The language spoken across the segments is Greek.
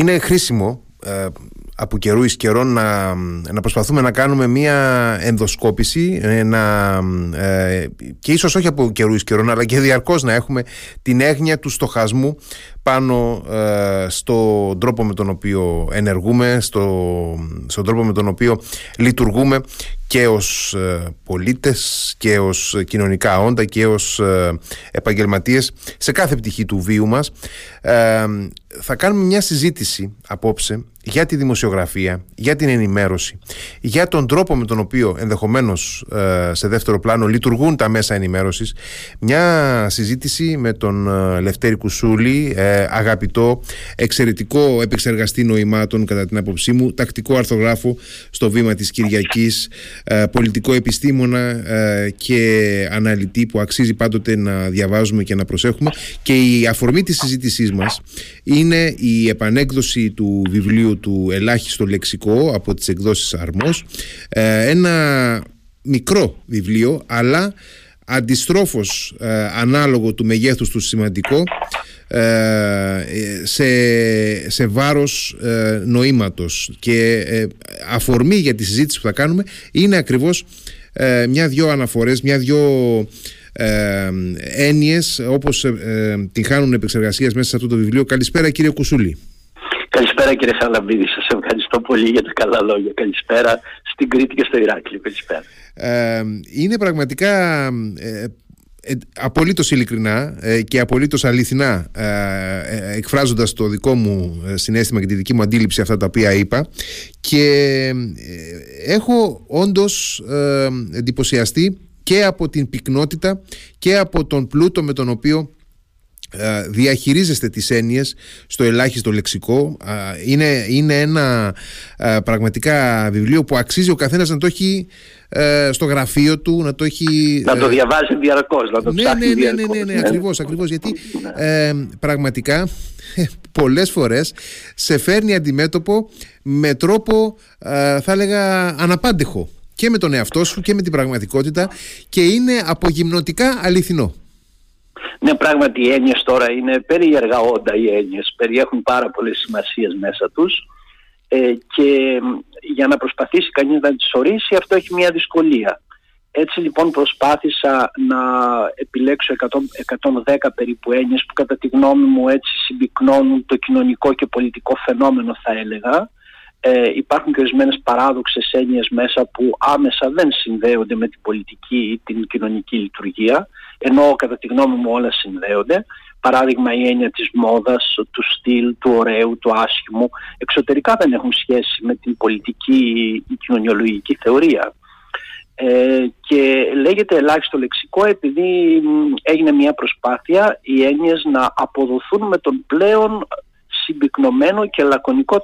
είναι χρήσιμο ε, από καιρού εις καιρό να, να προσπαθούμε να κάνουμε μία ενδοσκόπηση ε, να, ε, και ίσως όχι από καιρού εις καιρό αλλά και διαρκώς να έχουμε την έγνοια του στοχασμού πάνω ε, στον τρόπο με τον οποίο ενεργούμε, στο, στον τρόπο με τον οποίο λειτουργούμε και ως ε, πολίτες και ως κοινωνικά όντα και ως ε, επαγγελματίες σε κάθε πτυχή του βίου μας. Ε, θα κάνουμε μια συζήτηση απόψε για τη δημοσιογραφία, για την ενημέρωση, για τον τρόπο με τον οποίο ενδεχομένως σε δεύτερο πλάνο λειτουργούν τα μέσα ενημέρωσης. Μια συζήτηση με τον Λευτέρη Κουσούλη, αγαπητό, εξαιρετικό επεξεργαστή νοημάτων κατά την άποψή μου, τακτικό αρθογράφο στο βήμα της Κυριακής, ε, πολιτικό επιστήμονα ε, και αναλυτή που αξίζει πάντοτε να διαβάζουμε και να προσέχουμε. Και η αφορμή της συζήτησής μας είναι η επανέκδοση του βιβλίου του Ελάχιστο Λεξικό από τις εκδόσεις Αρμός. Ε, ένα μικρό βιβλίο αλλά αντιστρόφως ανάλογο του μεγέθους του σημαντικό σε, σε βάρος ε, νοήματος και ε, αφορμή για τη συζήτηση που θα κάνουμε είναι ακριβώς ε, μια-δυο αναφορές, μια-δυο ε, έννοιες όπως ε, την χάνουν επεξεργασίας μέσα σε αυτό το βιβλίο. Καλησπέρα κύριε Κουσούλη. Καλησπέρα κύριε Σαλαμπίδη, σας ευχαριστώ πολύ για τα καλά λόγια. Καλησπέρα στην Κρήτη και στο Ηράκλειο. Καλησπέρα. είναι πραγματικά ε, απολύτως ειλικρινά ε, και απολύτως αληθινά ε, ε, εκφράζοντας το δικό μου συνέστημα και τη δική μου αντίληψη αυτά τα οποία είπα. Και έχω όντως εντυπωσιαστεί και από την πυκνότητα και από τον πλούτο με τον οποίο διαχειρίζεστε τις έννοιες στο ελάχιστο λεξικό. Είναι, είναι ένα πραγματικά βιβλίο που αξίζει ο καθένας να το έχει ε, στο γραφείο του, να το έχει... Να το ε, διαβάζει διαρκώς, να το ναι, ψάχνει ναι, ναι, ναι, ναι, ναι, ναι, ακριβώς, ακριβώς, γιατί ε, πραγματικά πολλές φορές σε φέρνει αντιμέτωπο με τρόπο, ε, θα έλεγα, αναπάντεχο και με τον εαυτό σου και με την πραγματικότητα και είναι απογυμνωτικά αληθινό. Ναι, πράγματι οι έννοιες τώρα είναι περίεργα όντα οι έννοιες, περιέχουν πάρα πολλές σημασίες μέσα τους ε, και για να προσπαθήσει κανείς να τις ορίσει αυτό έχει μια δυσκολία. Έτσι λοιπόν προσπάθησα να επιλέξω 110 περίπου έννοιες που κατά τη γνώμη μου έτσι συμπυκνώνουν το κοινωνικό και πολιτικό φαινόμενο θα έλεγα. Ε, υπάρχουν και ορισμένες παράδοξες έννοιες μέσα που άμεσα δεν συνδέονται με την πολιτική ή την κοινωνική λειτουργία ενώ κατά τη γνώμη μου όλα συνδέονται. Παράδειγμα η έννοια της μόδας, του στυλ, του ωραίου, του άσχημου, εξωτερικά δεν έχουν σχέση με την πολιτική ή κοινωνιολογική θεωρία. Ε, και λέγεται ελάχιστο λεξικό επειδή έγινε μια προσπάθεια οι έννοιες να αποδοθούν με τον πλέον συμπυκνωμένο και λακωνικό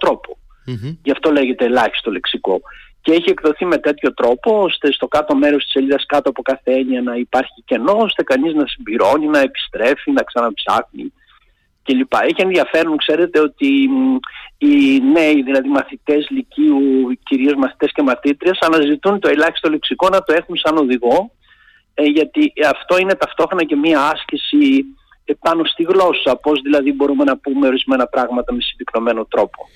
Γι' αυτό λέγεται ελάχιστο λεξικό και έχει εκδοθεί με τέτοιο τρόπο ώστε στο κάτω μέρος της σελίδας κάτω από κάθε έννοια να υπάρχει κενό ώστε κανείς να συμπληρώνει, να επιστρέφει, να ξαναψάχνει κλπ. Έχει ενδιαφέρον, ξέρετε, ότι οι νέοι, δηλαδή μαθητές λυκείου, κυρίως μαθητές και μαθήτριες, αναζητούν το ελάχιστο λεξικό να το έχουν σαν οδηγό, ε, γιατί αυτό είναι ταυτόχρονα και μία άσκηση πάνω στη γλώσσα, πώς δηλαδή μπορούμε να πούμε ορισμένα πράγματα με συμπυκνωμένο τρόπο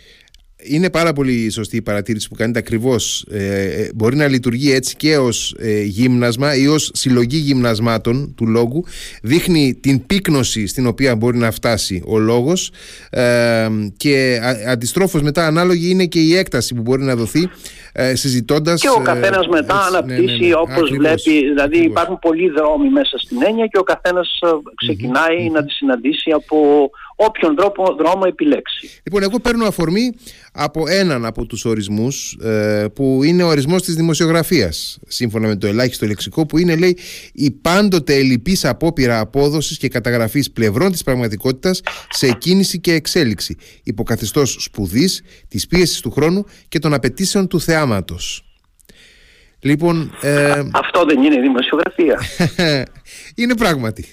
είναι πάρα πολύ σωστή η παρατήρηση που κάνετε ακριβώς. Ε, ε, μπορεί να λειτουργεί έτσι και ως ε, γύμνασμα ή ως συλλογή γυμνασμάτων του λόγου. Δείχνει την πύκνωση στην οποία μπορεί να φτάσει ο λόγος. Ε, και αντιστρόφως μετά, ανάλογη είναι και η έκταση που μπορεί να δοθεί ε, συζητώντας. Και ο καθένας μετά έτσι, αναπτύσσει ναι, ναι, ναι. όπως βλέπει. Δηλαδή ακριβώς. υπάρχουν πολλοί δρόμοι μέσα στην έννοια και ο καθένας ξεκινάει να τη συναντήσει από όποιον τρόπο, δρόμο επιλέξει. Λοιπόν, εγώ παίρνω αφορμή από έναν από τους ορισμούς ε, που είναι ο ορισμός της δημοσιογραφίας σύμφωνα με το ελάχιστο λεξικό που είναι λέει η πάντοτε ελλειπής απόπειρα απόδοσης και καταγραφής πλευρών της πραγματικότητας σε κίνηση και εξέλιξη υποκαθιστός σπουδής, της πίεσης του χρόνου και των απαιτήσεων του θεάματος. Λοιπόν, ε... Αυτό δεν είναι δημοσιογραφία. είναι πράγματι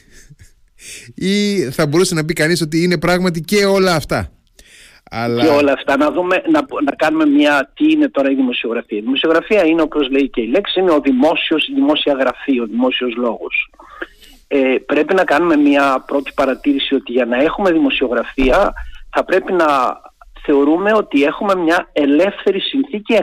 ή θα μπορούσε να πει κανείς ότι είναι πράγματι και όλα αυτά. Αλλά... Και όλα αυτά. Να, δούμε, να, να κάνουμε μια. Τι είναι τώρα η δημοσιογραφία. Η δημοσιογραφία είναι, όπως λέει και η λέξη, είναι ο δημόσιος, η δημόσια γραφή, ο δημόσιος λόγος. Ε, πρέπει να κάνουμε μια πρώτη παρατήρηση ότι για να έχουμε δημοσιογραφία θα πρέπει να θεωρούμε ότι έχουμε μια ελεύθερη συνθήκη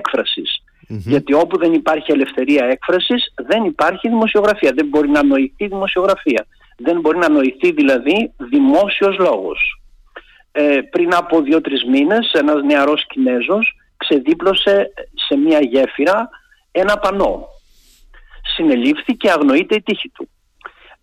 Γιατί όπου δεν υπάρχει ελευθερία έκφρασης δεν υπάρχει δημοσιογραφία. Δεν μπορεί να νοηθεί δημοσιογραφία. Δεν μπορεί να νοηθεί δηλαδή δημόσιος λόγος. Ε, πριν από δύο-τρεις μήνες ένας νεαρός Κινέζος ξεδίπλωσε σε μια γέφυρα ένα πανό. Συνελήφθη και αγνοείται η τύχη του.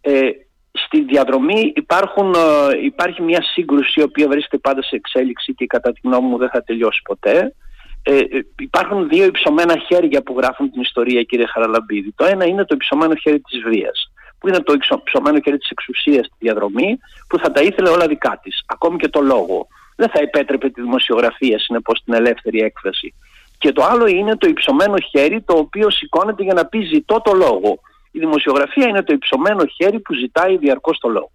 Ε, στη διαδρομή υπάρχουν, ε, υπάρχει μια σύγκρουση η οποία βρίσκεται πάντα σε εξέλιξη και κατά τη γνώμη μου δεν θα τελειώσει ποτέ. Ε, ε, υπάρχουν δύο υψωμένα χέρια που γράφουν την ιστορία κύριε Χαραλαμπίδη. Το ένα είναι το υψωμένο χέρι της βίας που είναι το υψωμένο χέρι της εξουσίας στη διαδρομή που θα τα ήθελε όλα δικά της, ακόμη και το λόγο. Δεν θα επέτρεπε τη δημοσιογραφία συνεπώς την ελεύθερη έκφραση. Και το άλλο είναι το υψωμένο χέρι το οποίο σηκώνεται για να πει ζητώ το λόγο. Η δημοσιογραφία είναι το υψωμένο χέρι που ζητάει διαρκώς το λόγο.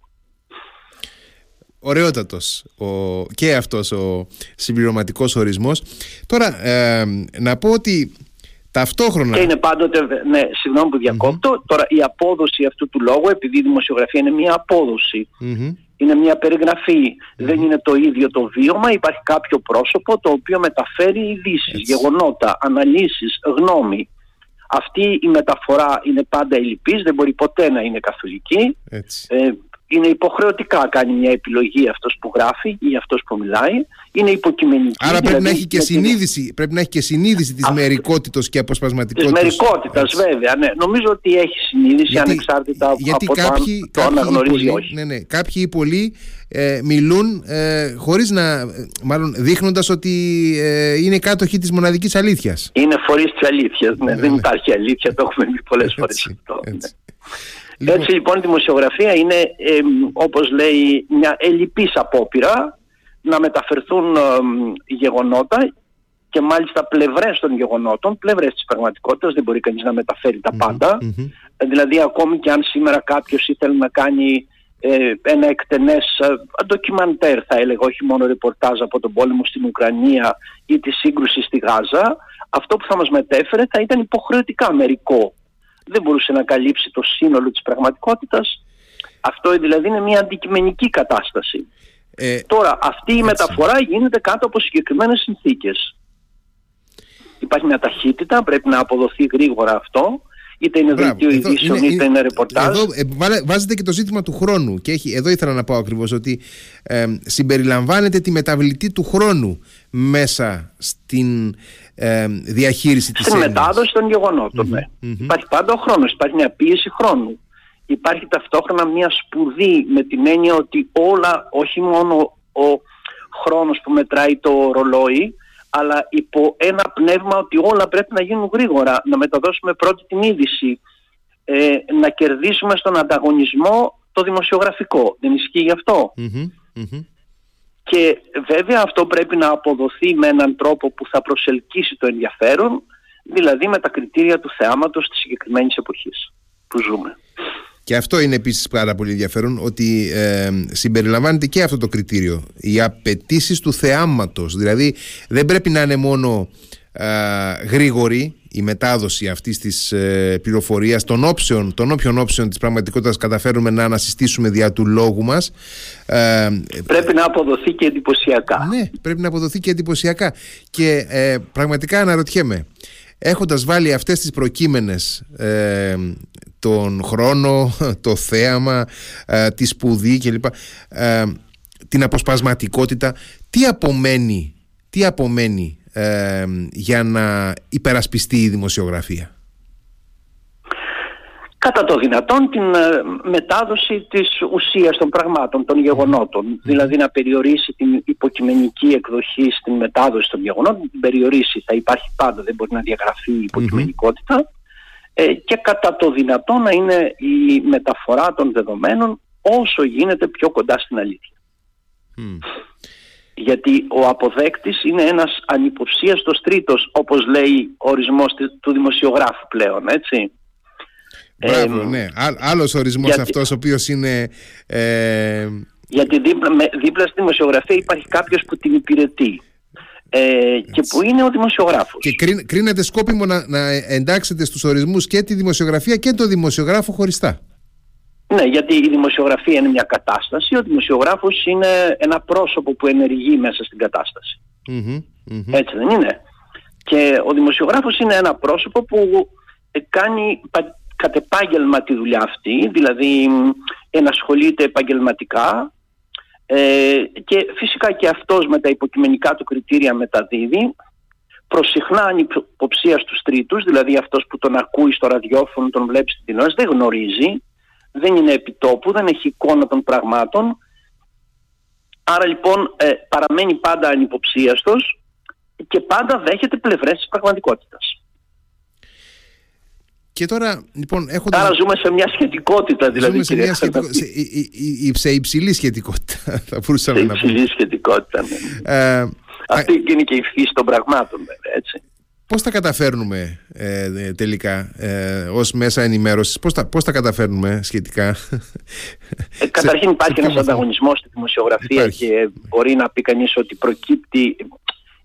Ωραιότατος ο, και αυτός ο συμπληρωματικός ορισμός. Τώρα ε, να πω ότι ταυτόχρονα... Και είναι πάντοτε, ναι, συγγνώμη που διακοπτω τώρα η απόδοση αυτού του λόγου, επειδή η δημοσιογραφία είναι μια απόδοση, είναι μια περιγραφή, δεν είναι το ίδιο το βίωμα, υπάρχει κάποιο πρόσωπο το οποίο μεταφέρει ειδήσεις, γεγονότα, αναλύσεις, γνώμη. Αυτή η μεταφορά είναι πάντα ελλειπής, δεν μπορεί ποτέ να είναι καθολική. Ε, είναι υποχρεωτικά κάνει μια επιλογή αυτός που γράφει ή αυτός που μιλάει. Είναι υποκειμενική. Άρα πρέπει, δηλαδή, να έχει και συνείδηση, πρέπει να έχει και συνείδηση της μερικότητας και αποσπασματικότητας. Της μερικότητας βέβαια. Ναι. Νομίζω ότι έχει συνείδηση γιατί, ανεξάρτητα γιατί από κάποιοι, το, αν, το αναγνωρίζει όχι. Ναι, ναι. Κάποιοι ή πολλοί ε, μιλούν ε, χωρίς να, μάλλον δείχνοντας ότι ε, είναι κάτοχοι της μοναδικής αλήθειας. Είναι φορείς της αλήθειας. Ναι. Ναι, δεν ναι. υπάρχει αλήθεια, το έχουμε πει πολλές φορές αυτό. Ναι. Λοιπόν... Έτσι λοιπόν η δημοσιογραφία είναι ε, όπως λέει μια ελλειπής απόπειρα να μεταφερθούν γεγονότα και μάλιστα πλευρές των γεγονότων, πλευρές της πραγματικότητας, δεν μπορεί κανείς να μεταφέρει τα παντα Δηλαδή ακόμη και αν σήμερα κάποιος ήθελε να κάνει ε, ένα εκτενές ε, ντοκιμαντέρ θα έλεγα, όχι μόνο ρεπορτάζ από τον πόλεμο στην Ουκρανία ή τη σύγκρουση στη Γάζα, αυτό που θα μας μετέφερε θα ήταν υποχρεωτικά μερικό δεν μπορούσε να καλύψει το σύνολο της πραγματικότητας. Αυτό δηλαδή είναι μια αντικειμενική κατάσταση. Ε, Τώρα αυτή η μεταφορά γίνεται κάτω από συγκεκριμένες συνθήκες. Υπάρχει μια ταχύτητα, πρέπει να αποδοθεί γρήγορα αυτό είτε είναι δελτίο ειδήσεων, είτε είναι ρεπορτάζ. Εδώ ε, βάζετε και το ζήτημα του χρόνου. Και έχει, εδώ ήθελα να πω ακριβώς ότι ε, συμπεριλαμβάνεται τη μεταβλητή του χρόνου μέσα στην ε, διαχείριση της Στην μετάδοση των γεγονότων, ναι. Υπάρχει πάντα ο χρόνος, υπάρχει μια πίεση χρόνου. Υπάρχει ταυτόχρονα μια σπουδή με την έννοια ότι όλα, όχι μόνο ο χρόνος που μετράει το ρολόι, αλλά υπό ένα πνεύμα ότι όλα πρέπει να γίνουν γρήγορα, να μεταδώσουμε πρώτη την είδηση, ε, να κερδίσουμε στον ανταγωνισμό το δημοσιογραφικό. Δεν ισχύει γι' αυτο Και βέβαια αυτό πρέπει να αποδοθεί με έναν τρόπο που θα προσελκύσει το ενδιαφέρον, δηλαδή με τα κριτήρια του θεάματος της συγκεκριμένης εποχής που ζούμε. Και αυτό είναι επίσης πάρα πολύ ενδιαφέρον ότι ε, συμπεριλαμβάνεται και αυτό το κριτήριο. Οι απαιτήσεις του θεάματος. Δηλαδή δεν πρέπει να είναι μόνο ε, γρήγορη η μετάδοση αυτής της ε, πληροφορίας, των όψεων, των όποιων όψεων της πραγματικότητας καταφέρουμε να ανασυστήσουμε δια του λόγου μας. Ε, πρέπει να αποδοθεί και εντυπωσιακά. Ναι, πρέπει να αποδοθεί και εντυπωσιακά. Και ε, πραγματικά αναρωτιέμαι, έχοντας βάλει αυτές τις προκείμενες ε, τον χρόνο, το θέαμα, ε, τη σπουδή κλπ. Ε, την αποσπασματικότητα. Τι απομένει, τι απομένει ε, για να υπερασπιστεί η δημοσιογραφία; Κατά το δυνατόν την μετάδοση της ουσίας των πραγμάτων, των γεγονότων. Δηλαδή να περιορίσει την υποκειμενική εκδοχή στην μετάδοση των γεγονότων, την περιορίσει. Θα υπάρχει πάντα, δεν μπορεί να διαγραφεί η υποκειμενικότητα. Ε, και κατά το δυνατό να είναι η μεταφορά των δεδομένων όσο γίνεται πιο κοντά στην αλήθεια. Γιατί ο αποδέκτης είναι ένας ανυποψίαστος τρίτος, όπως λέει ο ορισμός του δημοσιογράφου πλέον, έτσι. Μπράβο, ναι. Άλλος ορισμός γιατί, αυτός, ο οποίος είναι... Ε... Γιατί δίπλα, δίπλα στη δημοσιογραφία υπάρχει κάποιος που την υπηρετεί ε, και που είναι ο δημοσιογράφος. Και κρίνεται σκόπιμο να, να εντάξετε στους ορισμούς και τη δημοσιογραφία και το δημοσιογράφο χωριστά. Ναι, γιατί η δημοσιογραφία είναι μια κατάσταση, ο δημοσιογράφος είναι ένα πρόσωπο που ενεργεί μέσα στην κατάσταση. Έτσι δεν είναι. Και ο δημοσιογράφος είναι ένα πρόσωπο που κάνει κατ' επάγγελμα τη δουλειά αυτή, δηλαδή ενασχολείται επαγγελματικά ε, και φυσικά και αυτός με τα υποκειμενικά του κριτήρια μεταδίδει προσυχνά ανυποψία στους τρίτους, δηλαδή αυτός που τον ακούει στο ραδιόφωνο, τον βλέπει στην τηλεόραση, δεν γνωρίζει, δεν είναι επιτόπου, δεν έχει εικόνα των πραγμάτων. Άρα λοιπόν ε, παραμένει πάντα ανυποψίαστος και πάντα δέχεται πλευρές της πραγματικότητας. Και τώρα, λοιπόν, έχοντας... Άρα ζούμε σε μια σχετικότητα, δηλαδή. Ζούμε σε μια σχετικο... σε, σε υψηλή σχετικότητα, θα μπορούσαμε να πούμε. Σε υψηλή σχετικότητα, ναι. Ε, Αυτή είναι και η φύση των πραγμάτων, βέβαια, έτσι. Πώς τα καταφέρνουμε ε, τελικά ε, ως μέσα ενημέρωσης, πώς τα, πώς τα καταφέρνουμε σχετικά; Ε, καταρχήν υπάρχει ένας ανταγωνισμός στη δημοσιογραφία και μπορεί να πει κανείς ότι προκύπτει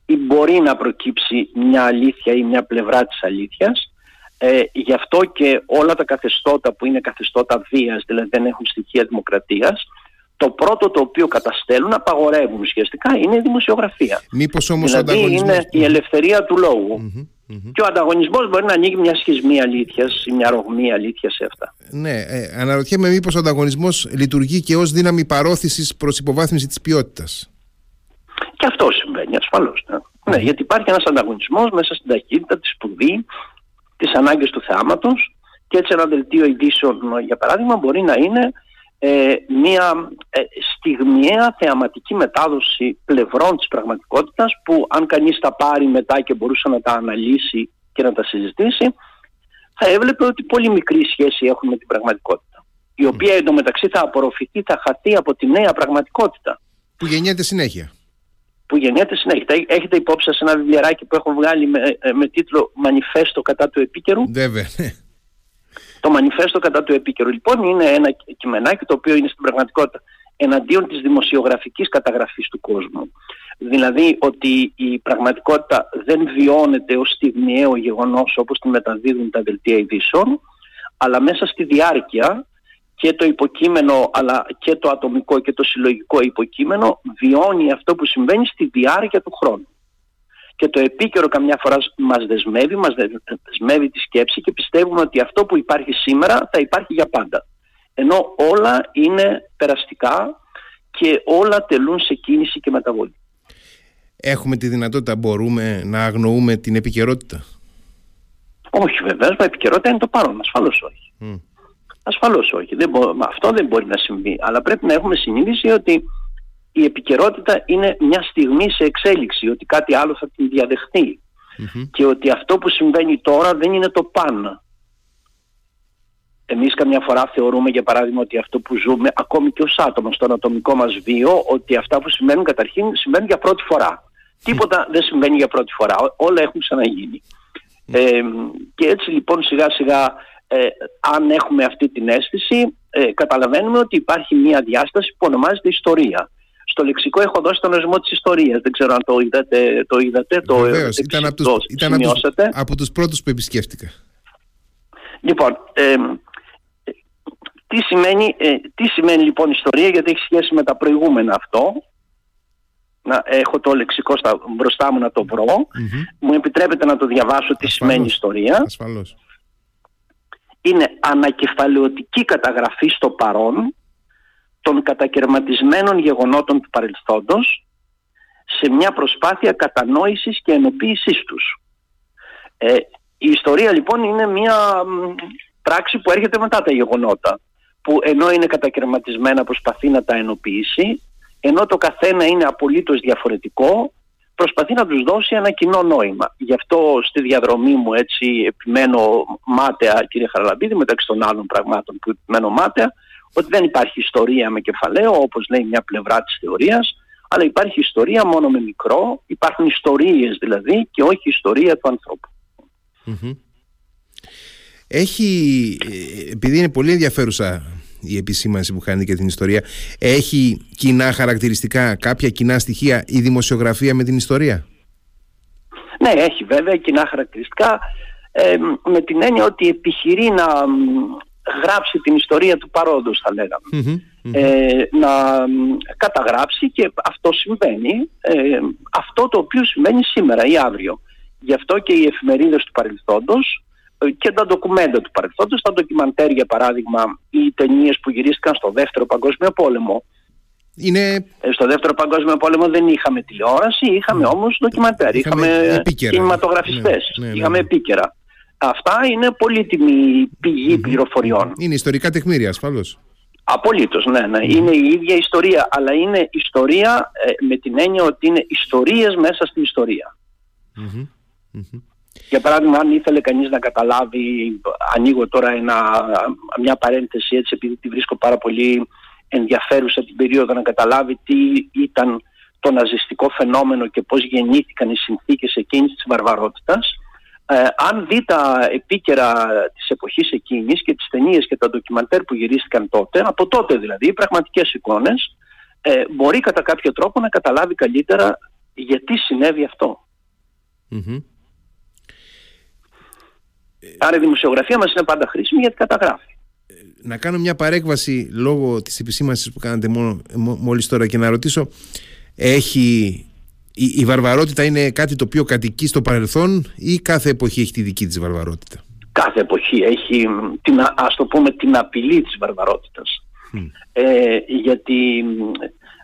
ή μπορεί να προκύψει μια αλήθεια ή μια πλευρά της αλήθειας ε, γι' αυτό και όλα τα καθεστώτα που είναι καθεστώτα βίας, δηλαδή δεν έχουν στοιχεία δημοκρατίας, το πρώτο το οποίο καταστέλουν, απαγορεύουν ουσιαστικά, είναι η δημοσιογραφία. Μήπως όμως δηλαδή ο ανταγωνισμός... είναι η ελευθερία του λογου Και ο ανταγωνισμός μπορεί να ανοίγει μια σχισμή αλήθειας ή μια ρογμή αλήθειας σε αυτά. Ναι, ε, αναρωτιέμαι μήπως ο ανταγωνισμός λειτουργεί και ως δύναμη παρόθησης προς υποβάθμιση της ποιότητας. Και αυτό συμβαίνει ασφαλώς. Ναι. ναι γιατί υπάρχει ένας ανταγωνισμός μέσα στην ταχύτητα, τη σπουδή, τις ανάγκες του θεάματος και έτσι ένα δελτίο ειδήσεων για παράδειγμα μπορεί να είναι ε, μια ε, στιγμιαία θεαματική μετάδοση πλευρών της πραγματικότητας που αν κανείς τα πάρει μετά και μπορούσε να τα αναλύσει και να τα συζητήσει θα έβλεπε ότι πολύ μικρή σχέση έχουν με την πραγματικότητα η οποία εντωμεταξύ θα απορροφηθεί, θα χαθεί από τη νέα πραγματικότητα. Που γεννιέται συνέχεια που γεννιέται συνέχεια. Έχετε υπόψη σας ένα βιβλιαράκι που έχω βγάλει με, ε, με τίτλο «Μανιφέστο κατά του επίκαιρου». Βέβαια. Ναι. Το «Μανιφέστο κατά του επίκαιρου» λοιπόν είναι ένα κειμενάκι το οποίο είναι στην πραγματικότητα εναντίον της δημοσιογραφικής καταγραφής του κόσμου. Δηλαδή ότι η πραγματικότητα δεν βιώνεται ως στιγμιαίο γεγονός όπως τη μεταδίδουν τα δελτία ειδήσεων, αλλά μέσα στη διάρκεια και το υποκείμενο αλλά και το ατομικό και το συλλογικό υποκείμενο βιώνει αυτό που συμβαίνει στη διάρκεια του χρόνου. Και το επίκαιρο καμιά φορά μας δεσμεύει, μας δεσμεύει τη σκέψη και πιστεύουμε ότι αυτό που υπάρχει σήμερα θα υπάρχει για πάντα. Ενώ όλα είναι περαστικά και όλα τελούν σε κίνηση και μεταβολή. Έχουμε τη δυνατότητα, μπορούμε να αγνοούμε την επικαιρότητα; Όχι βεβαίως, μα επικαιρότητα είναι το παρόν, ασφαλώς όχι. Ασφαλώς όχι. Δεν αυτό δεν μπορεί να συμβεί. Αλλά πρέπει να έχουμε συνείδηση ότι η επικαιρότητα είναι μια στιγμή σε εξέλιξη, ότι κάτι άλλο θα την διαδεχθεί. Και ότι αυτό που συμβαίνει τώρα δεν είναι το πάνω. Εμείς καμιά φορά θεωρούμε για παράδειγμα ότι αυτό που ζούμε ακόμη και ως άτομα στον ατομικό μας βίο ότι αυτά που συμβαίνουν καταρχήν συμβαίνουν για πρώτη φορά. Τίποτα δεν συμβαίνει για πρώτη φορά. Όλα έχουν ξαναγίνει. Ε, και έτσι λοιπόν σιγά σιγά ε, αν έχουμε αυτή την αίσθηση, ε, καταλαβαίνουμε ότι υπάρχει μια διάσταση που ονομάζεται ιστορία. Στο λεξικό έχω δώσει τον ορισμό της ιστορίας. Δεν ξέρω αν το είδατε, το, είδατε, το, Βεβαίως, ήταν, από τους, ήταν από, τους, από τους πρώτους που επισκέφτηκα. Λοιπόν, ε, τι, σημαίνει, ε, τι σημαίνει λοιπόν ιστορία, γιατί έχει σχέση με τα προηγούμενα αυτό. Να, έχω το λεξικό στα, μπροστά μου να το βρω. Μου επιτρέπετε να το διαβάσω τι σημαίνει ιστορία. Ασφαλώς είναι ανακεφαλαιωτική καταγραφή στο παρόν των κατακαιρματισμένων γεγονότων του παρελθόντος σε μια προσπάθεια κατανόησης και ενοποίησής τους. Ε, η ιστορία λοιπόν είναι μια πράξη που έρχεται μετά τα γεγονότα που ενώ είναι κατακαιρματισμένα προσπαθεί να τα ενοποιήσει ενώ το καθένα είναι απολύτως διαφορετικό προσπαθεί να τους δώσει ένα κοινό νόημα. Γι' αυτό στη διαδρομή μου έτσι επιμένω μάταια κύριε Χαραλαμπίδη μεταξύ των άλλων πραγμάτων που επιμένω μάταια ότι δεν υπάρχει ιστορία με κεφαλαίο όπως λέει μια πλευρά της θεωρίας αλλά υπάρχει ιστορία μόνο με μικρό, υπάρχουν ιστορίες δηλαδή και όχι ιστορία του ανθρωπου Έχει, ε, επειδή είναι πολύ ενδιαφέρουσα η επισήμανση που κάνει και την ιστορία. Έχει κοινά χαρακτηριστικά, κάποια κοινά στοιχεία η δημοσιογραφία με την ιστορία; Ναι, έχει βέβαια κοινά χαρακτηριστικά ε, με την έννοια ότι επιχειρεί να γράψει την ιστορία του παρόντος θα λέγαμε. ε, να καταγράψει και αυτό συμβαίνει, ε, αυτό το οποίο συμβαίνει σήμερα ή αύριο. Γι' αυτό και οι εφημερίδες του παρελθόντος ε, και τα ντοκουμέντα του παρελθόντος, τα ντοκιμαντέρ για παράδειγμα, οι ταινίες που γυρίστηκαν στο δεύτερο παγκόσμιο πόλεμο. Είναι... Στο δεύτερο παγκόσμιο πόλεμο δεν είχαμε τηλεόραση, είχαμε όμως ντοκιμαντέρ, είχαμε, είχαμε κινηματογραφιστές, ναι, ναι, ναι, είχαμε επίκαιρα. Αυτά είναι πολύτιμη πηγή πληροφοριών. Είναι ιστορικά τεκμήρια ασφαλώς. Απολύτως, ναι, ναι. Είναι η ίδια ιστορία, αλλά είναι ιστορία ε, με την έννοια ότι είναι ιστορίες μέσα στην ιστορια Για παράδειγμα, αν ήθελε κανείς να καταλάβει, ανοίγω τώρα ένα, μια παρένθεση έτσι επειδή τη βρίσκω πάρα πολύ ενδιαφέρουσα την περίοδο να καταλάβει τι ήταν το ναζιστικό φαινόμενο και πώς γεννήθηκαν οι συνθήκες εκείνης της βαρβαρότητας. Ε, αν δει τα επίκαιρα της εποχής εκείνης και τις ταινίες και τα ντοκιμαντέρ που γυρίστηκαν τότε, από τότε δηλαδή, πραγματικές εικόνες, ε, μπορεί κατά κάποιο τρόπο να καταλάβει καλύτερα γιατί συνέβη Άρα η δημοσιογραφία μας είναι πάντα χρήσιμη γιατί καταγράφει. Ε, να κάνω μια παρέκβαση λόγω της επισήμανσης που κάνατε μόλις τώρα και να ρωτήσω έχει η, η βαρβαρότητα είναι κάτι το οποίο κατοικεί στο παρελθόν ή κάθε εποχή έχει τη δική της βαρβαρότητα; Κάθε εποχή έχει την, ας το πούμε την απειλή της βαρβαρότητας. Ε, γιατί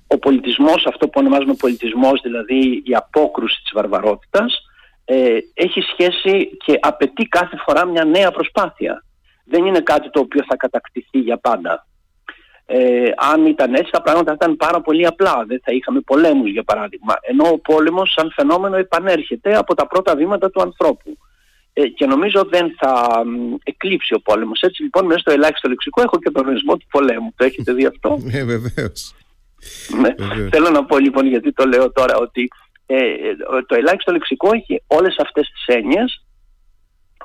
ο πολιτισμός, αυτό που ονομάζουμε πολιτισμός, δηλαδή η απόκρουση της βαρβαρότητας, ε, έχει σχέση και απαιτεί κάθε φορά μια νέα προσπάθεια. Δεν είναι κάτι το οποίο θα κατακτηθεί για πάντα. Ε, αν ήταν έτσι τα πράγματα θα ήταν πάρα πολύ απλά. Δεν θα είχαμε πολέμους για παράδειγμα. Ενώ ο πόλεμος σαν φαινόμενο επανέρχεται από τα πρώτα βήματα του ανθρώπου. Ε, και νομίζω δεν θα εκλείψει ο πόλεμος. Έτσι λοιπόν μέσα στο ελάχιστο λεξικό έχω και τον ορισμό του πολέμου. Το έχετε δει αυτό; Ναι βεβαίως. Ναι. Θέλω να πω λοιπόν γιατί το λέω τώρα ότι ε, το ελάχιστο λεξικό έχει όλες αυτές τις έννοιες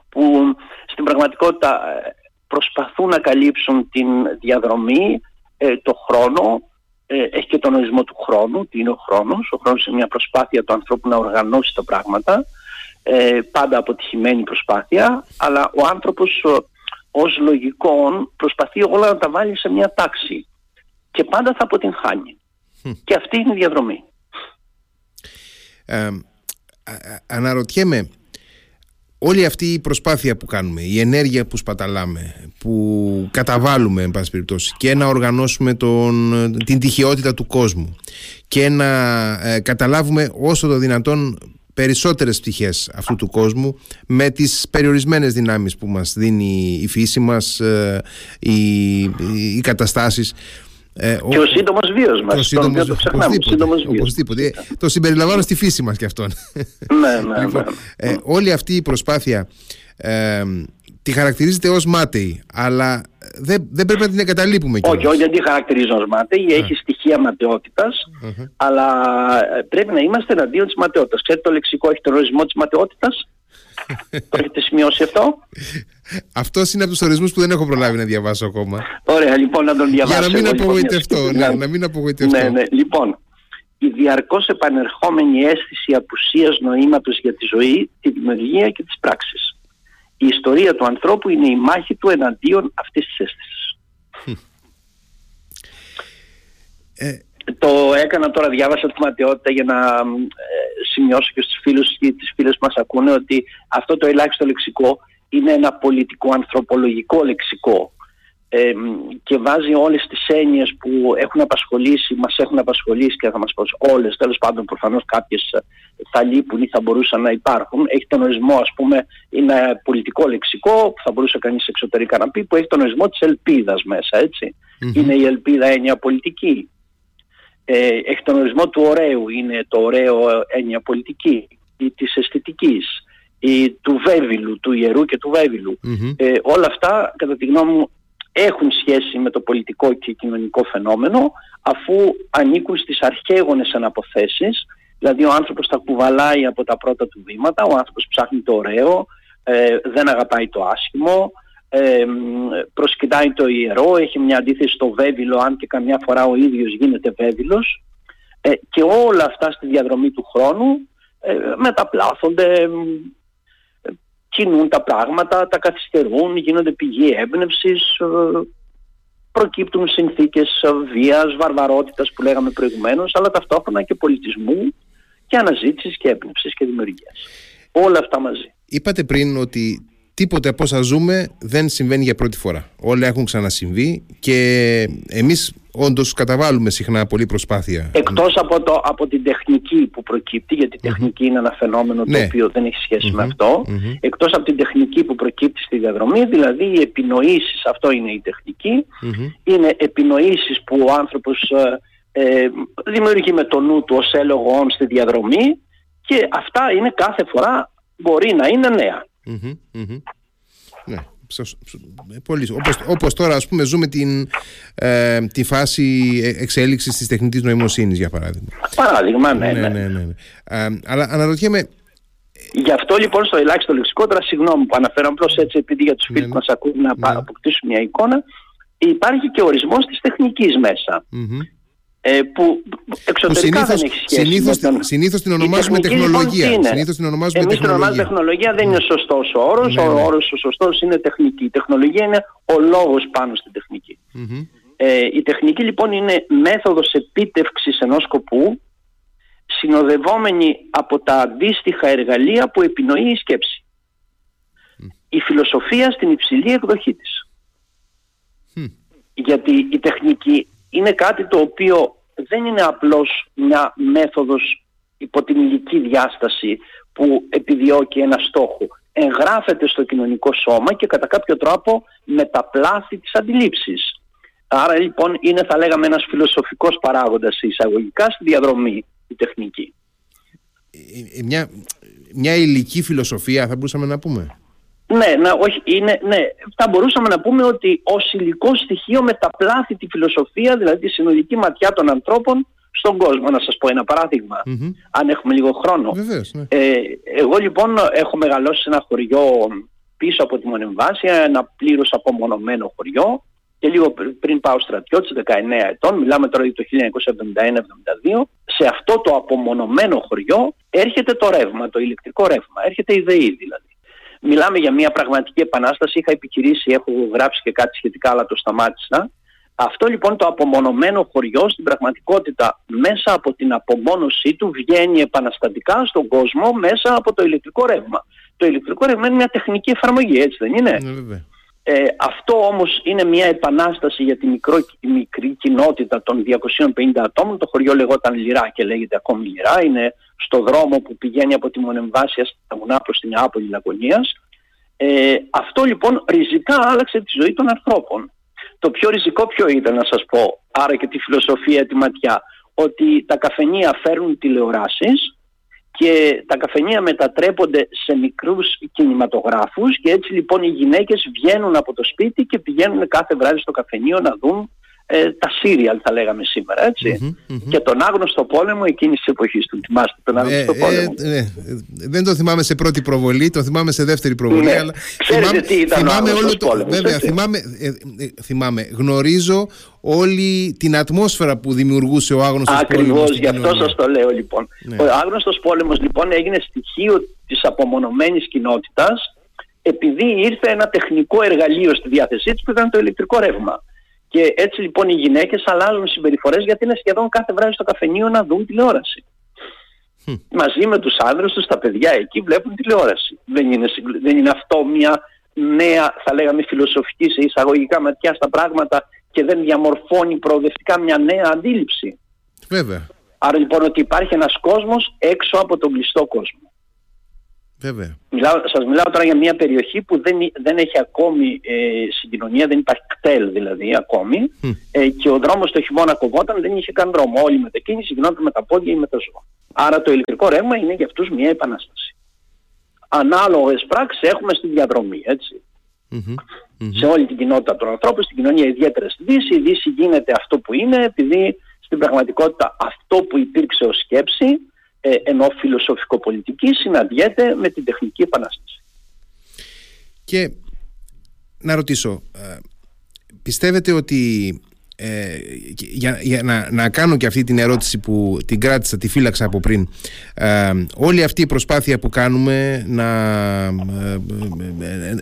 που στην πραγματικότητα ε, προσπαθούν να καλύψουν την διαδρομή ε, το χρόνο, ε, έχει και τον ορισμό του χρόνου, τι είναι ο χρόνος. Ο χρόνος είναι μια προσπάθεια του ανθρώπου να οργανώσει τα πράγματα, ε, πάντα αποτυχημένη προσπάθεια, αλλά ο άνθρωπος ως λογικών προσπαθεί όλα να τα βάλει σε μια τάξη και πάντα θα αποτυγχάνει. Και αυτή είναι η διαδρομή. Ε, αναρωτιέμαι όλη αυτή η προσπάθεια που κάνουμε, η ενέργεια που σπαταλάμε, που καταβάλουμε εν πάση περιπτώσει και να οργανώσουμε τον, την τυχιότητα του κόσμου και να ε, καταλάβουμε όσο το δυνατόν περισσότερες πτυχές αυτού του κόσμου με τις περιορισμένες δυνάμεις που μας δίνει η φύση μας, ε, οι, οι καταστάσεις ε, και ο σύντομος βίος μας. Το, το ξεχνάμε. Οπωσδήποτε. Το συμπεριλαμβάνω στη φύση μας κι αυτόν. ναι, ναι, λοιπόν, ναι. Ε, όλη αυτή η προσπάθεια ε, τη χαρακτηρίζεται ως μάταιη, αλλά δεν, δεν πρέπει να την εγκαταλείπουμε κιόλας. Όχι, όχι, δεν τη χαρακτηρίζω ως μάταιη. Έχει στοιχεία αλλά ε, πρέπει να είμαστε εναντίον της ματαιότητας. Ξέρετε, το λεξικό έχει τον ορισμό της ματαιότητας. Το έχετε σημειώσει αυτό; Αυτός είναι από τους ορισμούς που δεν έχω προλάβει να διαβάσω ακόμα. Ωραία, λοιπόν, να τον διαβάσω. Για να μην λοιπόν, απογοητευτώ. Ναι, να μην απογοητευτώ. Ναι, ναι. Λοιπόν, η διαρκώς επανερχόμενη αίσθηση απουσίας νοήματος για τη ζωή, τη δημιουργία και τις πράξεις. Η ιστορία του ανθρώπου είναι η μάχη του εναντίον αυτής της αίσθησης. Ε, το έκανα τώρα, διάβασα τη ματαιότητα για να ε, σημειώσω και στους φίλους και τις φίλες που μας ακούνε ότι αυτό το ελάχιστο λεξικό είναι ένα πολιτικό ανθρωπολογικό λεξικό ε, και βάζει όλες τις έννοιες που έχουν απασχολήσει, μας έχουν απασχολήσει και θα μας πω όλες, τέλος πάντων προφανώς κάποιες θα λείπουν ή θα μπορούσαν να υπάρχουν. Έχει τον ορισμό, ας πούμε, είναι πολιτικό λεξικό, που θα μπορούσε κανείς εξωτερικά να πει, που έχει τον ορισμό της ελπίδας μέσα, Είναι η ελπίδα έννοια πολιτική. Ε, έχει τον ορισμό του ωραίου, είναι το ωραίο έννοια πολιτική ή της αισθητικής ή του βέβηλου, του ιερού και του βεβηλου Ε, όλα αυτά κατά τη γνώμη μου έχουν σχέση με το πολιτικό και κοινωνικό φαινόμενο αφού ανήκουν στις αρχαίγονες αναποθέσεις. Δηλαδή ο άνθρωπος τα κουβαλάει από τα πρώτα του βήματα, ο άνθρωπος ψάχνει το ωραίο, ε, δεν αγαπάει το άσχημο, ε, προσκυνάει το ιερό, έχει μια αντίθεση στο βέβυλο αν και καμιά φορά ο ίδιος γίνεται βέβυλος ε, και όλα αυτά στη διαδρομή του χρόνου ε, μεταπλάθονται, κινούν τα πράγματα, τα καθυστερούν, γίνονται πηγή έμπνευσης. προκύπτουν συνθήκες βίας, βαρβαρότητας που λέγαμε προηγουμένως, αλλά ταυτόχρονα και πολιτισμού και αναζήτησης και έμπνευσης και δημιουργίας. Όλα αυτά μαζί. Είπατε πριν ότι τίποτε από όσα ζούμε δεν συμβαίνει για πρώτη φορά. Όλα έχουν ξανασυμβεί και εμείς όντως καταβάλουμε συχνά πολύ προσπάθεια. Εκτός από, το, από την τεχνική που προκύπτει, γιατί η τεχνική είναι ένα φαινόμενο το ναι. οποίο δεν έχει με αυτό, εκτός από την τεχνική που προκύπτει στη διαδρομή, δηλαδή οι επινοήσεις, αυτό είναι η τεχνική, είναι επινοήσεις που ο άνθρωπος ε, ε, δημιουργεί με το νου του ως έλεγω στη διαδρομή και αυτά είναι κάθε φορά μπορεί να είναι νέα. Ναι. Πολύ, όπως, όπως τώρα ας πούμε ζούμε την, ε, τη φάση εξέλιξης της τεχνητής νοημοσύνης για παράδειγμα. Παράδειγμα, ναι. ναι, ναι. ναι, ναι, ναι. Ε, αλλά αναρωτιέμαι... Γι' αυτό λοιπόν στο ελάχιστο λεξικό, τώρα συγγνώμη που αναφέρω απλώς έτσι επειδή για τους φίλους ναι, μας ακούν να αποκτήσουν μια εικόνα, υπάρχει και ορισμός της τεχνικής μέσα ε, που εξωτερικά συνήθως, δεν έχει σχέση συνήθως, με τον... συνήθως την ονομάζουμε λοιπόν, τεχνολογία. Λοιπόν, συνήθως την ονομάζουμε Εμείς τεχνολογία. την ονομάζουμε τεχνολογία, δεν είναι σωστός ο όρος. Ναι, ο ναι. όρος ο σωστός είναι τεχνική. Η τεχνολογία είναι ο λόγος πάνω στην τεχνική. Mm-hmm. Ε, η τεχνική λοιπόν είναι μέθοδος επίτευξης ενός σκοπού συνοδευόμενη από τα αντίστοιχα εργαλεία που επινοεί η σκέψη. Mm. Η φιλοσοφία στην υψηλή εκδοχή της. Mm. Γιατί η τεχνική είναι κάτι το οποίο δεν είναι απλώς μια μέθοδος υπό την υλική διάσταση που επιδιώκει ένα στόχο. Εγγράφεται στο κοινωνικό σώμα και κατά κάποιο τρόπο μεταπλάθει τις αντιλήψεις. Άρα λοιπόν είναι θα λέγαμε ένας φιλοσοφικός παράγοντας εισαγωγικά στη διαδρομή η τεχνική. Ε, ε, μια, μια υλική φιλοσοφία θα μπορούσαμε να πούμε; Ναι, ναι, όχι, είναι, ναι, θα μπορούσαμε να πούμε ότι ω υλικό στοιχείο μεταπλάθει τη φιλοσοφία, δηλαδή τη συνολική ματιά των ανθρώπων στον κόσμο. Να σας πω ένα αν έχουμε λίγο χρόνο. Βεβαίως, ναι. ε, εγώ λοιπόν έχω μεγαλώσει σε ένα χωριό πίσω από τη Μονεμβάσια, ένα πλήρως απομονωμένο χωριό και λίγο πριν πάω στρατιώτης, 19 ετών, μιλάμε τώρα για το 1971-72, σε αυτό το απομονωμένο χωριό έρχεται το ρεύμα, το ηλεκτρικό ρεύμα, έρχεται η ΔΕΗ δηλαδή. Μιλάμε για μια πραγματική επανάσταση. Είχα επιχειρήσει, έχω γράψει και κάτι σχετικά, αλλά το σταμάτησα. Αυτό λοιπόν το απομονωμένο χωριό στην πραγματικότητα μέσα από την απομόνωσή του βγαίνει επαναστατικά στον κόσμο μέσα από το ηλεκτρικό ρεύμα. Το ηλεκτρικό ρεύμα είναι μια τεχνική εφαρμογή, έτσι δεν είναι; Ναι, ε, αυτό όμως είναι μια επανάσταση για τη μικρό, μικρή κοινότητα των 250 ατόμων. Το χωριό λεγόταν Λυρά και λέγεται ακόμη Λυρά. Είναι στο δρόμο που πηγαίνει από τη Μονεμβάσιας στα Μουνά προς την Νεάπολη Λαγωνίας. Ε, αυτό λοιπόν ριζικά άλλαξε τη ζωή των ανθρώπων. Το πιο ριζικό ποιο ήταν να σας πω, άρα και τη φιλοσοφία, τη ματιά, ότι τα καφενεία φέρνουν τηλεοράσεις και τα καφενεία μετατρέπονται σε μικρούς κινηματογράφους και έτσι λοιπόν οι γυναίκες βγαίνουν από το σπίτι και πηγαίνουν κάθε βράδυ στο καφενείο να δουν ε, τα σύριαλ θα λέγαμε σήμερα έτσι. Και τον άγνωστο πόλεμο εκείνης της εποχής του. Θυμάστε τον άγνωστο ε, πόλεμο. ε, ε, δεν το θυμάμαι σε πρώτη προβολή το θυμάμαι σε δεύτερη προβολή ναι. αλλά Ξέρετε θυμάμαι, τι ήταν θυμάμαι ο όλο το, πόλεμος, βέβαια θυμάμαι, ε, θυμάμαι. Γνωρίζω όλη την ατμόσφαιρα που δημιουργούσε ο άγνωστος Ακριβώς, πόλεμος Ακριβώς, γι' αυτό σας το λέω λοιπόν. Ναι. ο άγνωστος πόλεμος λοιπόν έγινε στοιχείο της απομονωμένης κοινότητας επειδή ήρθε ένα τεχνικό εργαλείο στη διάθεσή της που ήταν το ηλεκτρικό ρεύμα. Και έτσι λοιπόν οι γυναίκες αλλάζουν συμπεριφορές γιατί είναι σχεδόν κάθε βράδυ στο καφενείο να δουν τηλεόραση. Μαζί με τους άνδρες τους, τα παιδιά εκεί βλέπουν τηλεόραση. Δεν είναι, δεν είναι αυτό μια νέα, θα λέγαμε, φιλοσοφική σε εισαγωγικά ματιά στα πράγματα και δεν διαμορφώνει προοδευτικά μια νέα αντίληψη. Βέβαια. Άρα λοιπόν ότι υπάρχει ένας κόσμος έξω από τον κλειστό κόσμο. Βέβαια. Μιλάω, σας μιλάω τώρα για μια περιοχή που δεν, δεν έχει ακόμη ε, συγκοινωνία, δεν υπάρχει κτέλ δηλαδή ακόμη ε, και ο δρόμος το χειμώνα κοβόταν, δεν είχε καν δρόμο. Όλη η μετακίνηση γινόταν με τα πόδια ή με τα ζώα. Άρα το ηλεκτρικό ρεύμα είναι για αυτούς μια επανάσταση. Ανάλογες πράξεις έχουμε στη διαδρομή, Σε όλη την κοινότητα των ανθρώπων, στην κοινωνία ιδιαίτερα στη Δύση. Η Δύση γίνεται αυτό που είναι επειδή στην πραγματικότητα αυτό που υπήρξε ως σκέψη ε, ενώ φιλοσοφικοπολιτική συναντιέται με την τεχνική επανάσταση. Και να ρωτήσω, ε, πιστεύετε ότι ε, για, για να, να κάνω και αυτή την ερώτηση που την κράτησα, τη φύλαξα από πριν ε, όλη αυτή η προσπάθεια που κάνουμε να,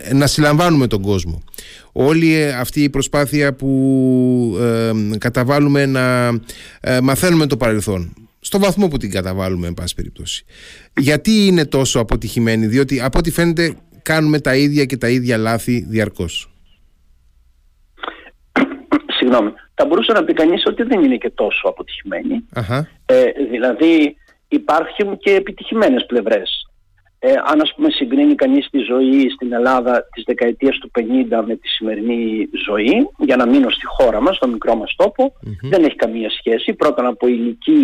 ε, να συλλαμβάνουμε τον κόσμο όλη αυτή η προσπάθεια που καταβάλουμε να μαθαίνουμε το παρελθόν στο βαθμό που την καταβάλουμε εν πάση περιπτώσει. Γιατί είναι τόσο αποτυχημένη διότι από ό,τι φαίνεται κάνουμε τα ίδια και τα ίδια λάθη διαρκώς. Συγγνώμη. Θα μπορούσε να πει κανείς ότι δεν είναι και τόσο Ε, δηλαδή υπάρχουν και επιτυχημένες πλευρές ε, αν ας πούμε συγκρίνει κανείς τη ζωή στην Ελλάδα της δεκαετίας του 50 με τη σημερινή ζωή, για να μείνω στη χώρα μας, στο μικρό μας τοπο δεν έχει καμία σχέση. Πρώτον από ηλική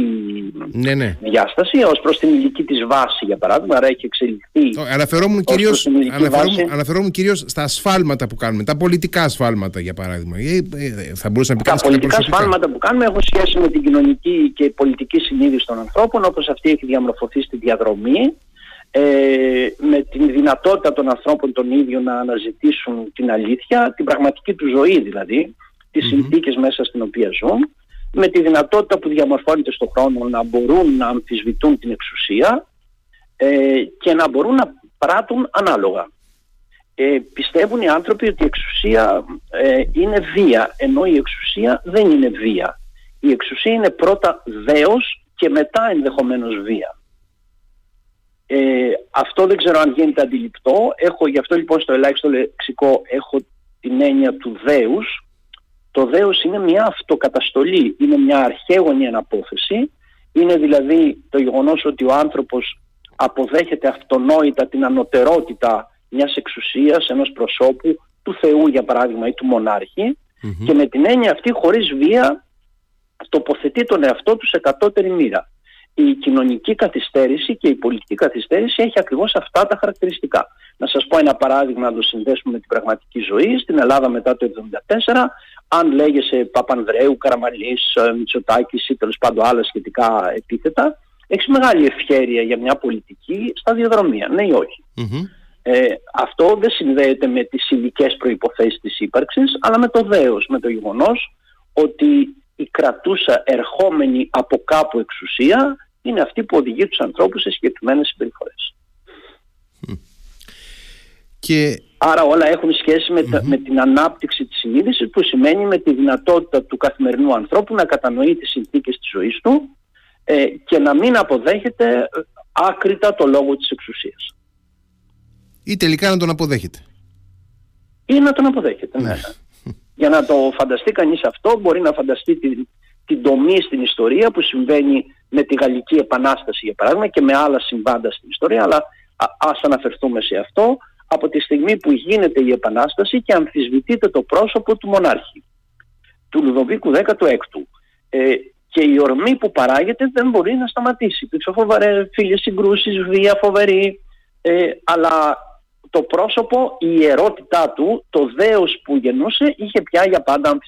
ναι, ναι. διάσταση, ως προς την ηλική της βάση για παράδειγμα, άρα έχει εξελιχθεί. Αναφερόμουν κυρίως, αναφερόμουν, αναφερόμουν κυρίως στα ασφάλματα που κάνουμε, τα πολιτικά ασφάλματα για παράδειγμα. Ε, ε, θα μπορούσα να πει τα πολιτικά ασφάλματα που κάνουμε έχουν σχέση με την κοινωνική και πολιτική συνείδηση των ανθρώπων, όπως αυτή έχει διαμορφωθεί στη διαδρομή ε, με την δυνατότητα των ανθρώπων των ίδιων να αναζητήσουν την αλήθεια, την πραγματική του ζωή δηλαδή, τις mm συνθήκες μέσα στην οποία ζουν, με τη δυνατότητα που διαμορφώνεται στον χρόνο να μπορούν να αμφισβητούν την εξουσία ε, και να μπορούν να πράττουν ανάλογα. Ε, πιστεύουν οι άνθρωποι ότι η εξουσία ε, είναι βία, ενώ η εξουσία δεν είναι βία. Η εξουσία είναι πρώτα δέος και μετά ενδεχομένως βία. Ε, αυτό δεν ξέρω αν γίνεται αντιληπτό. Έχω γι' αυτό λοιπόν στο ελάχιστο λεξικό έχω την έννοια του δέους. Το δέος είναι μια αυτοκαταστολή, είναι μια αρχαίγονη αναπόθεση. Είναι δηλαδή το γεγονός ότι ο άνθρωπος αποδέχεται αυτονόητα την ανωτερότητα μιας εξουσίας, ενός προσώπου, του Θεού για παράδειγμα ή του μοναρχη και με την έννοια αυτή χωρίς βία τοποθετεί τον εαυτό του σε κατώτερη μοίρα η κοινωνική καθυστέρηση και η πολιτική καθυστέρηση έχει ακριβώς αυτά τα χαρακτηριστικά. Να σας πω ένα παράδειγμα να το συνδέσουμε με την πραγματική ζωή. Στην Ελλάδα μετά το 1974, αν λέγεσαι Παπανδρέου, Καραμαλής, ε, Μητσοτάκης ή τέλος πάντων άλλα σχετικά επίθετα, έχεις μεγάλη ευχέρεια για μια πολιτική σταδιοδρομία. Ναι ή όχι. Ε, αυτό δεν συνδέεται με τις υλικέ προϋποθέσεις της ύπαρξης, αλλά με το δέος, με το γεγονός ότι η κρατούσα ερχόμενη από κάπου εξουσία είναι αυτή που οδηγεί τους ανθρώπους σε συγκεκριμένες συμπεριφορές. Και... Άρα όλα έχουν σχέση με, με την ανάπτυξη της συνείδησης που σημαίνει με τη δυνατότητα του καθημερινού ανθρώπου να κατανοεί τις συνθήκες της ζωής του ε, και να μην αποδέχεται ε, άκρητα το λόγο της εξουσίας. Ή τελικά να τον αποδέχεται. Ή να τον αποδέχεται, ναι. Για να το φανταστεί κανείς αυτό μπορεί να φανταστεί την, την τομή στην ιστορία που συμβαίνει με τη Γαλλική Επανάσταση για παράδειγμα και με άλλα συμβάντα στην ιστορία αλλά α, ας αναφερθούμε σε αυτό. Από τη στιγμή που γίνεται η Επανάσταση και αμφισβητείται το πρόσωπο του μονάρχη του Λουδοβίκου 16ου ε, και η ορμή που παράγεται δεν μπορεί να σταματήσει. Υπήρξε φοβερές φίλες συγκρούσεις, βία φοβερή, ε, αλλά το πρόσωπο, η ιερότητά του, το δέος που γεννούσε είχε πια για πάντα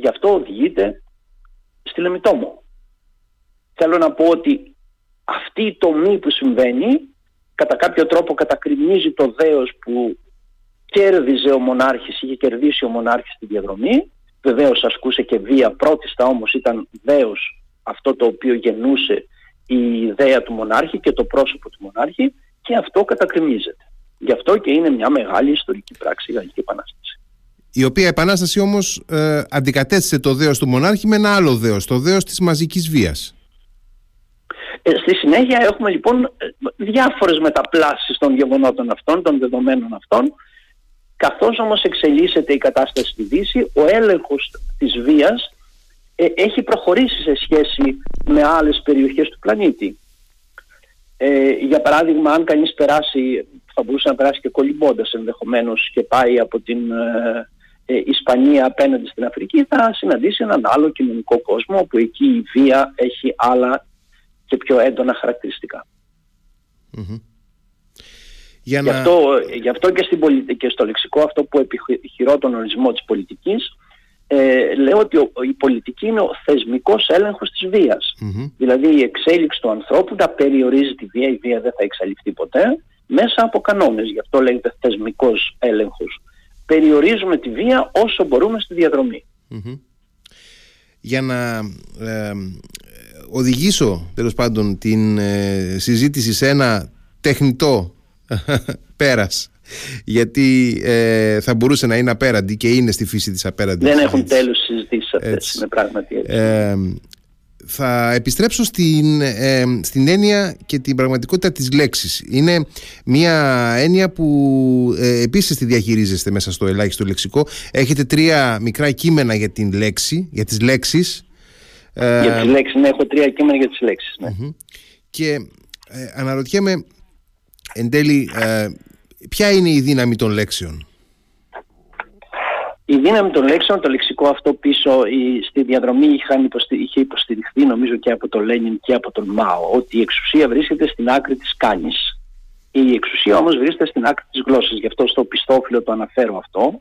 Γι' αυτό οδηγείται στη Λεμιτόμο. Θέλω να πω ότι αυτή η τομή που συμβαίνει κατά κάποιο τρόπο κατακριμνίζει το δέος που κέρδιζε ο μονάρχης, είχε κερδίσει ο μονάρχης στη διαδρομή. Βεβαίως ασκούσε και βία, πρώτιστα όμως ήταν δέος αυτό το οποίο γεννούσε η ιδέα του μονάρχη και το πρόσωπο του μονάρχη και αυτό κατακριμνίζεται. Γι' αυτό και είναι μια μεγάλη ιστορική πράξη η Γαλλική Επανάσταση. Η οποία επανάσταση όμως ε, αντικατέστησε το δέος του μονάρχη με ένα άλλο δέος, το δέος της μαζικής βίας. Ε, στη συνέχεια έχουμε λοιπόν διάφορες μεταπλάσεις των γεγονότων αυτών, των δεδομένων αυτών. Καθώς όμως εξελίσσεται η κατάσταση στη Δύση, ο έλεγχος της βίας ε, έχει προχωρήσει σε σχέση με άλλες περιοχές του πλανήτη. Ε, για παράδειγμα, αν κανείς περάσει, θα μπορούσε να περάσει και κολυμπώντας ενδεχομένως και πάει από την ε, ε, Ισπανία απέναντι στην Αφρική, θα συναντήσει έναν άλλο κοινωνικό κόσμο όπου εκεί η βία έχει άλλα και πιο έντονα Για γι, αυτό, γι' αυτό και, στην και στο λεξικό αυτό που επιχειρώ τον ορισμό της πολιτικής ε, λέω ότι η πολιτική είναι ο θεσμικός έλεγχος της βίας. Δηλαδή η εξέλιξη του ανθρώπου θα περιορίζει τη βία, η βία δεν θα εξαλειφθεί ποτέ, μέσα από κανόνες. Γι' αυτό λέγεται θεσμικός έλεγχος. Περιορίζουμε τη βία όσο μπορούμε στη διαδρομή. Για να ε, οδηγήσω τέλος πάντων την ε, συζήτηση σε ένα τεχνητό πέρας γιατί ε, θα μπορούσε να είναι απέραντη και είναι στη φύση της απέραντης. Δεν έχουν τέλος συζητήσεις αυτές, είναι πράγματι έτσι θα επιστρέψω στην, ε, στην έννοια και την πραγματικότητα της λέξης. Είναι μια έννοια που ε, επίσης τη διαχειρίζεστε μέσα στο ελάχιστο λεξικό. Έχετε τρία μικρά κείμενα για την λέξη, για τις λέξεις. Ε, για τις λέξεις, ναι, έχω τρία κείμενα για τις λέξεις. Ναι. Και ε, αναρωτιέμαι εν τέλει ποια είναι η δύναμη των λέξεων; Η δύναμη των λέξεων, το λεξικό αυτό πίσω η, στη διαδρομή είχαν είχε υποστηριχθεί νομίζω και από τον Λένιν και από τον Μάο ότι η εξουσία βρίσκεται στην άκρη της κάνης. Η εξουσία όμως βρίσκεται στην άκρη της γλώσσας, γι' αυτό στο πιστόφυλλο το αναφέρω αυτό.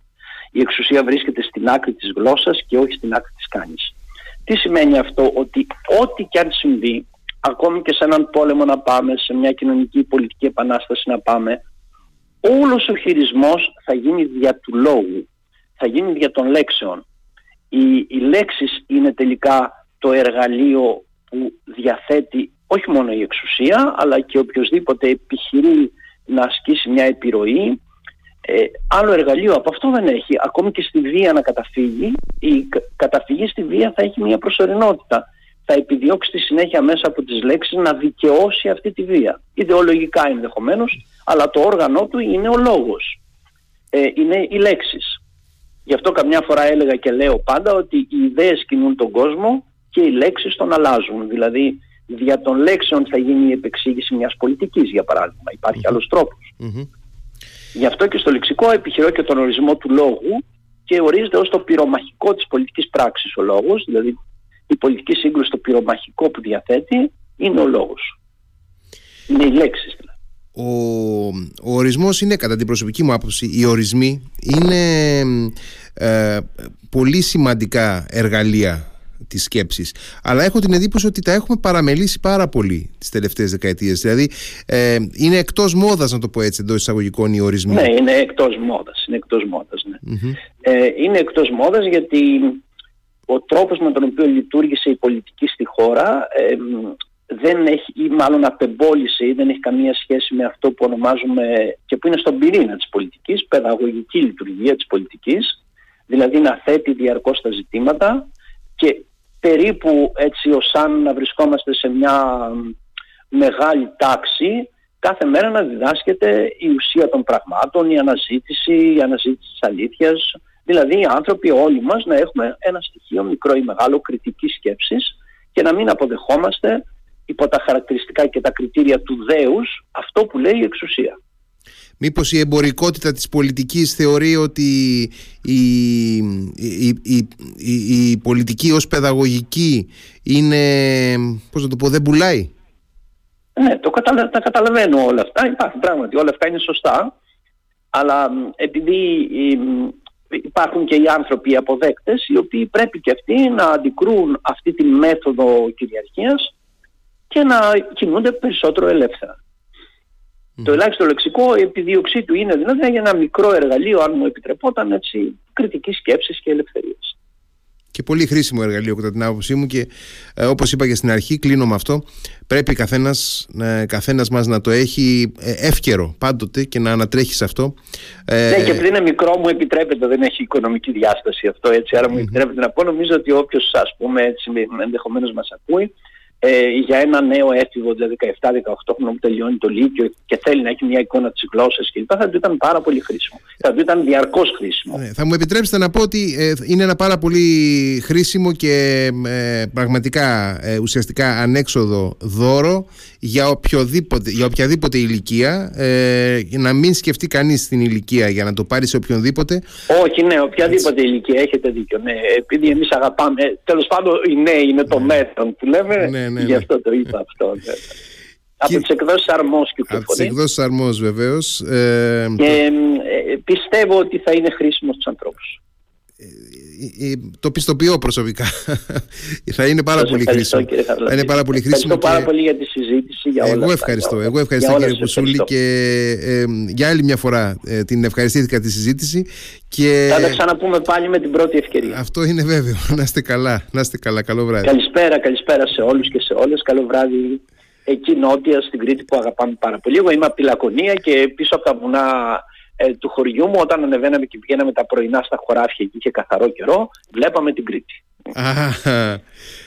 Η εξουσία βρίσκεται στην άκρη της γλώσσας και όχι στην άκρη της κάνης. Τι σημαίνει αυτό, ότι ό,τι και αν συμβεί, ακόμη και σε έναν πόλεμο να πάμε, σε μια κοινωνική πολιτική επανάσταση να πάμε, όλος ο χειρισμός θα γίνει δια του λόγου θα γίνει δια των λέξεων. Οι, οι λέξεις είναι τελικά το εργαλείο που διαθέτει όχι μόνο η εξουσία αλλά και οποιοδήποτε επιχειρεί να ασκήσει μια επιρροή ε, άλλο εργαλείο από αυτό δεν έχει. Ακόμη και στη βία να καταφύγει, η καταφυγή στη βία θα έχει μια προσωρινότητα. Θα επιδιώξει στη συνέχεια μέσα από τις λέξεις να δικαιώσει αυτή τη βία. Ιδεολογικά ενδεχομένως, αλλά το όργανό του είναι ο λόγος. Ε, είναι οι λέξεις. Γι' αυτό καμιά φορά έλεγα και λέω πάντα ότι οι ιδέες κινούν τον κόσμο και οι λέξεις τον αλλάζουν. Δηλαδή δια των λέξεων θα γίνει η επεξήγηση μιας πολιτικής για παράδειγμα. Υπάρχει mm-hmm. άλλος Γι' αυτό και στο λεξικό επιχειρώ και τον ορισμό του λόγου και ορίζεται ως το πυρομαχικό της πολιτικής πράξης ο λόγος, δηλαδή η πολιτική σύγκρουση το πυρομαχικό που διαθέτει είναι ο λόγος. Είναι οι λέξεις δηλαδή. Ο, ο ορισμός είναι κατά την προσωπική μου άποψη οι ορισμοί είναι ε, πολύ σημαντικά εργαλεία της σκέψης. Αλλά έχω την εντύπωση ότι τα έχουμε παραμελήσει πάρα πολύ τις τελευταίες δεκαετίες. Δηλαδή ε, είναι εκτός μόδας να το πω έτσι εντός εισαγωγικών οι ορισμοί. Ναι είναι εκτός μόδας είναι εκτός μόδας, ναι. ε, είναι εκτός μόδας γιατί ο τρόπος με τον οποίο λειτουργήσε η πολιτική στη χώρα ε, δεν έχει ή μάλλον απεμπόλησε ή δεν έχει καμία σχέση με αυτό που ονομάζουμε και που είναι στον πυρήνα της πολιτικής, παιδαγωγική λειτουργία της πολιτικής, δηλαδή να θέτει διαρκώς τα ζητήματα και περίπου έτσι ως αν να βρισκόμαστε σε μια μεγάλη τάξη κάθε μέρα να διδάσκεται η ουσία των πραγμάτων, η αναζήτηση, η αναζήτηση της αλήθειας, δηλαδή οι άνθρωποι όλοι μας να έχουμε ένα στοιχείο μικρό ή μεγάλο κριτικής σκέψης και να μην αποδεχόμαστε υπό τα χαρακτηριστικά και τα κριτήρια του δέους αυτό που λέει η εξουσία. Μήπως η εμπορικότητα της πολιτικής θεωρεί ότι η, η, η, η, πολιτική ως παιδαγωγική είναι, πώς να το πω, δεν πουλάει; Ναι, το καταλα... τα καταλαβαίνω όλα αυτά. Υπάρχουν πράγματι, όλα αυτά είναι σωστά. Αλλά επειδή υπάρχουν και οι άνθρωποι οι αποδέκτες οι οποίοι πρέπει και αυτοί να αντικρούν αυτή τη μέθοδο κυριαρχίας και να κινούνται περισσότερο ελεύθερα. Το ελάχιστο λεξικό, η επιδίωξή του είναι δηλαδή για ένα μικρό εργαλείο, αν μου επιτρεπόταν, έτσι, κριτικής σκέψης και ελευθερίας. Και πολύ χρήσιμο εργαλείο κατά την άποψή μου και ε, όπως είπα και στην αρχή κλείνω με αυτό πρέπει καθένας, ε, καθένας μας να το έχει ε, εύκαιρο πάντοτε και να ανατρέχει σε αυτό. Ε, ναι και πριν είναι μικρό μου επιτρέπεται δεν έχει οικονομική διάσταση αυτό έτσι άρα μου επιτρέπεται να πω νομίζω ότι όποιος ας πούμε έτσι ενδεχομένως μας ακούει ε, για ένα νέο έφηβο, δηλαδή 17-18 χρονών που τελειώνει το Λύκειο και θέλει να έχει μια εικόνα της γλώσσας κλπ. θα του ήταν πάρα πολύ χρήσιμο. Θα του ήταν διαρκώς χρήσιμο. Ναι, θα μου επιτρέψετε να πω ότι ε, είναι ένα πάρα πολύ χρήσιμο και ε, πραγματικά ε, ουσιαστικά ανέξοδο δώρο για, οποιοδήποτε, για οποιαδήποτε ηλικία. Ε, να μην σκεφτεί κανείς την ηλικία για να το πάρει σε οποιονδήποτε. Όχι, ναι, οποιαδήποτε Έτσι. ηλικία έχετε δίκιο. Ναι. Επειδή εμείς αγαπάμε. Τέλος πάντων, οι νέοι είναι το ναι. μέλλον που λέμε. Ναι, ναι, ναι. Γι' αυτό το είπα αυτό. Ναι. Από τις εκδόσεις Αρμός Από τις εκδόσεις Αρμός, βεβαίως. Ε, και ε, πιστεύω ότι θα είναι χρήσιμος στους ανθρώπους. Ε, το πιστοποιώ προσωπικά. θα είναι πάρα πολύ χρήσιμο. Θα είναι πάρα πολύ χρήσιμο. Ευχαριστώ πάρα πολύ για τη συζήτηση. Για εγώ ευχαριστώ. Εγώ ευχαριστώ κύριε Κουσούλη και ε, για άλλη μια φορά ε, την ευχαριστήθηκα τη συζήτηση. Και... Θα τα ξαναπούμε πάλι με την πρώτη ευκαιρία. Αυτό είναι βέβαιο. Να είστε καλά. Να είστε καλά. Καλό βράδυ. Καλησπέρα, καλησπέρα σε όλους και σε όλες. Καλό βράδυ εκεί νότια στην Κρήτη που αγαπάμε πάρα πολύ. Εγώ είμαι από τη Λακωνία και πίσω από τα βουνά ε, του χωριού μου όταν ανεβαίναμε και πηγαίναμε τα πρωινά στα χωράφια και είχε καθαρό καιρό, βλέπαμε την Κρήτη.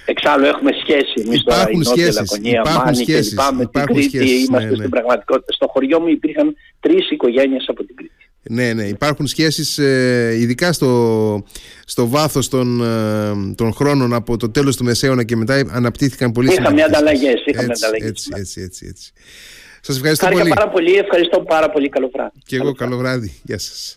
Εξάλλου έχουμε σχέση εμείς τώρα η Νότια Λακωνία, Μάνη και λοιπά με την Κρήτη. Σχέσεις, είμαστε ναι, ναι. στην πραγματικότητα. Στο χωριό μου υπήρχαν τρεις οικογένειες από την Κρήτη. Ναι, ναι, υπάρχουν σχέσεις ε, ειδικά στο, στο βάθος των, ε, των χρόνων από το τέλος του Μεσαίωνα και μετά αναπτύχθηκαν πολύ Είχαμε ανταλλαγές, είχαμε έτσι, ανταλλαγές. Έτσι, έτσι, έτσι, έτσι. Σας ευχαριστώ Χάρηκα πολύ. πάρα πολύ, ευχαριστώ πάρα πολύ, καλό βράδυ. Και εγώ καλό βράδυ, γεια σας.